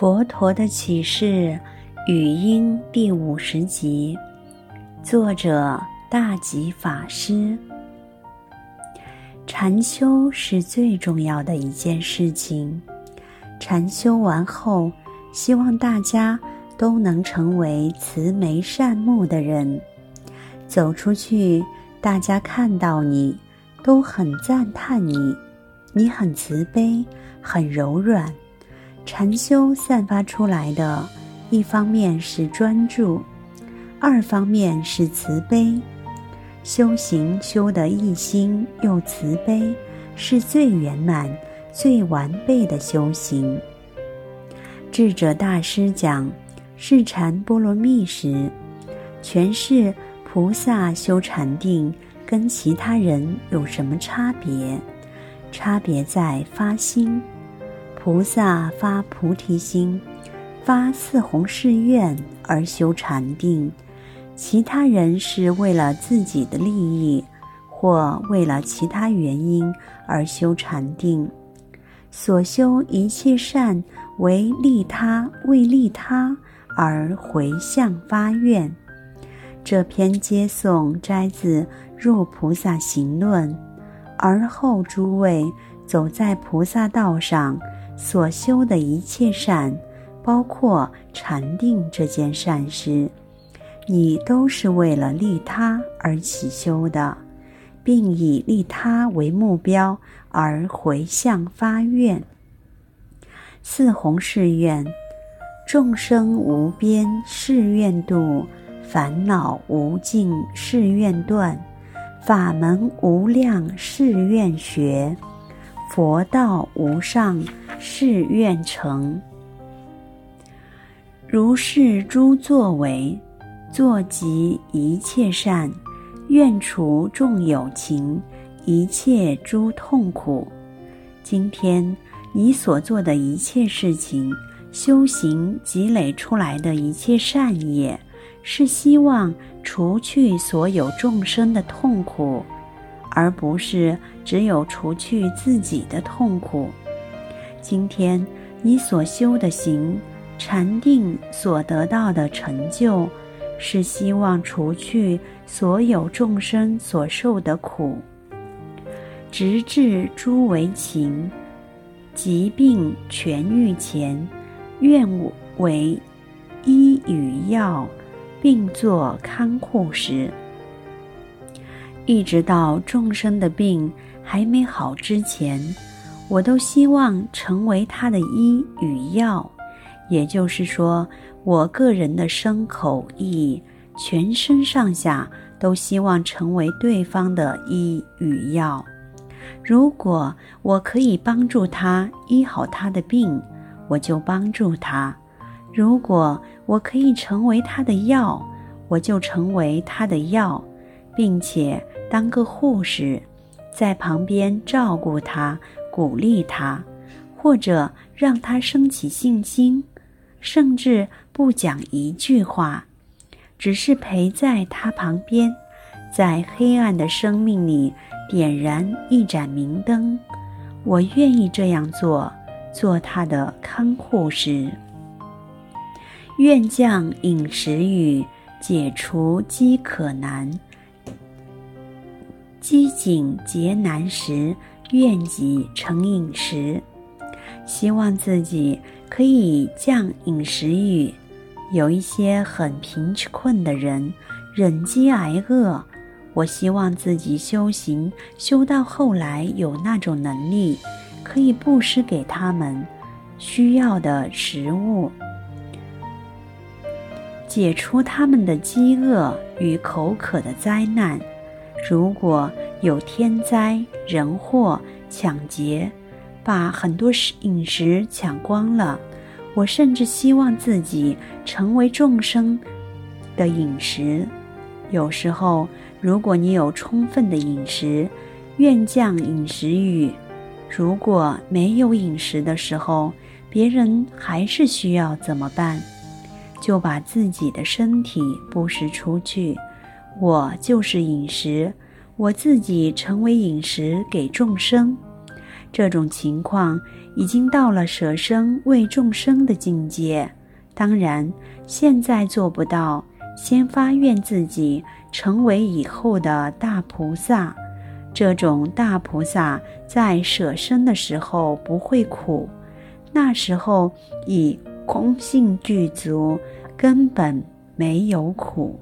佛陀的启示语音第五十集，作者大吉法师。禅修是最重要的一件事情。禅修完后，希望大家都能成为慈眉善目的人，走出去，大家看到你都很赞叹你，你很慈悲，很柔软。禅修散发出来的，一方面是专注，二方面是慈悲。修行修得一心又慈悲，是最圆满、最完备的修行。智者大师讲释禅波罗蜜时，诠释菩萨修禅定跟其他人有什么差别？差别在发心。菩萨发菩提心，发四弘誓愿而修禅定；其他人是为了自己的利益，或为了其他原因而修禅定。所修一切善，为利他，为利他而回向发愿。这篇接诵摘自《入菩萨行论》，而后诸位走在菩萨道上。所修的一切善，包括禅定这件善事，你都是为了利他而起修的，并以利他为目标而回向发愿。四弘誓愿：众生无边誓愿度，烦恼无尽誓愿断，法门无量誓愿学，佛道无上。誓愿成，如是诸作为，作集一切善，愿除众有情，一切诸痛苦。今天你所做的一切事情，修行积累出来的一切善业，是希望除去所有众生的痛苦，而不是只有除去自己的痛苦。今天你所修的行，禅定所得到的成就，是希望除去所有众生所受的苦，直至诸为情，疾病痊愈前，愿为医与药，并作看护时，一直到众生的病还没好之前。我都希望成为他的医与药，也就是说，我个人的身口意，全身上下都希望成为对方的医与药。如果我可以帮助他医好他的病，我就帮助他；如果我可以成为他的药，我就成为他的药，并且当个护士，在旁边照顾他。鼓励他，或者让他升起信心，甚至不讲一句话，只是陪在他旁边，在黑暗的生命里点燃一盏明灯。我愿意这样做，做他的看护师。愿降饮食雨，解除饥渴难，饥馑劫难时。愿己成饮食，希望自己可以降饮食欲。有一些很贫困的人，忍饥挨饿，我希望自己修行修到后来有那种能力，可以布施给他们需要的食物，解除他们的饥饿与口渴的灾难。如果有天灾人祸、抢劫，把很多食饮食抢光了，我甚至希望自己成为众生的饮食。有时候，如果你有充分的饮食，愿降饮食雨；如果没有饮食的时候，别人还是需要怎么办？就把自己的身体布施出去。我就是饮食。我自己成为饮食给众生，这种情况已经到了舍生为众生的境界。当然，现在做不到，先发愿自己成为以后的大菩萨。这种大菩萨在舍生的时候不会苦，那时候以空性具足，根本没有苦。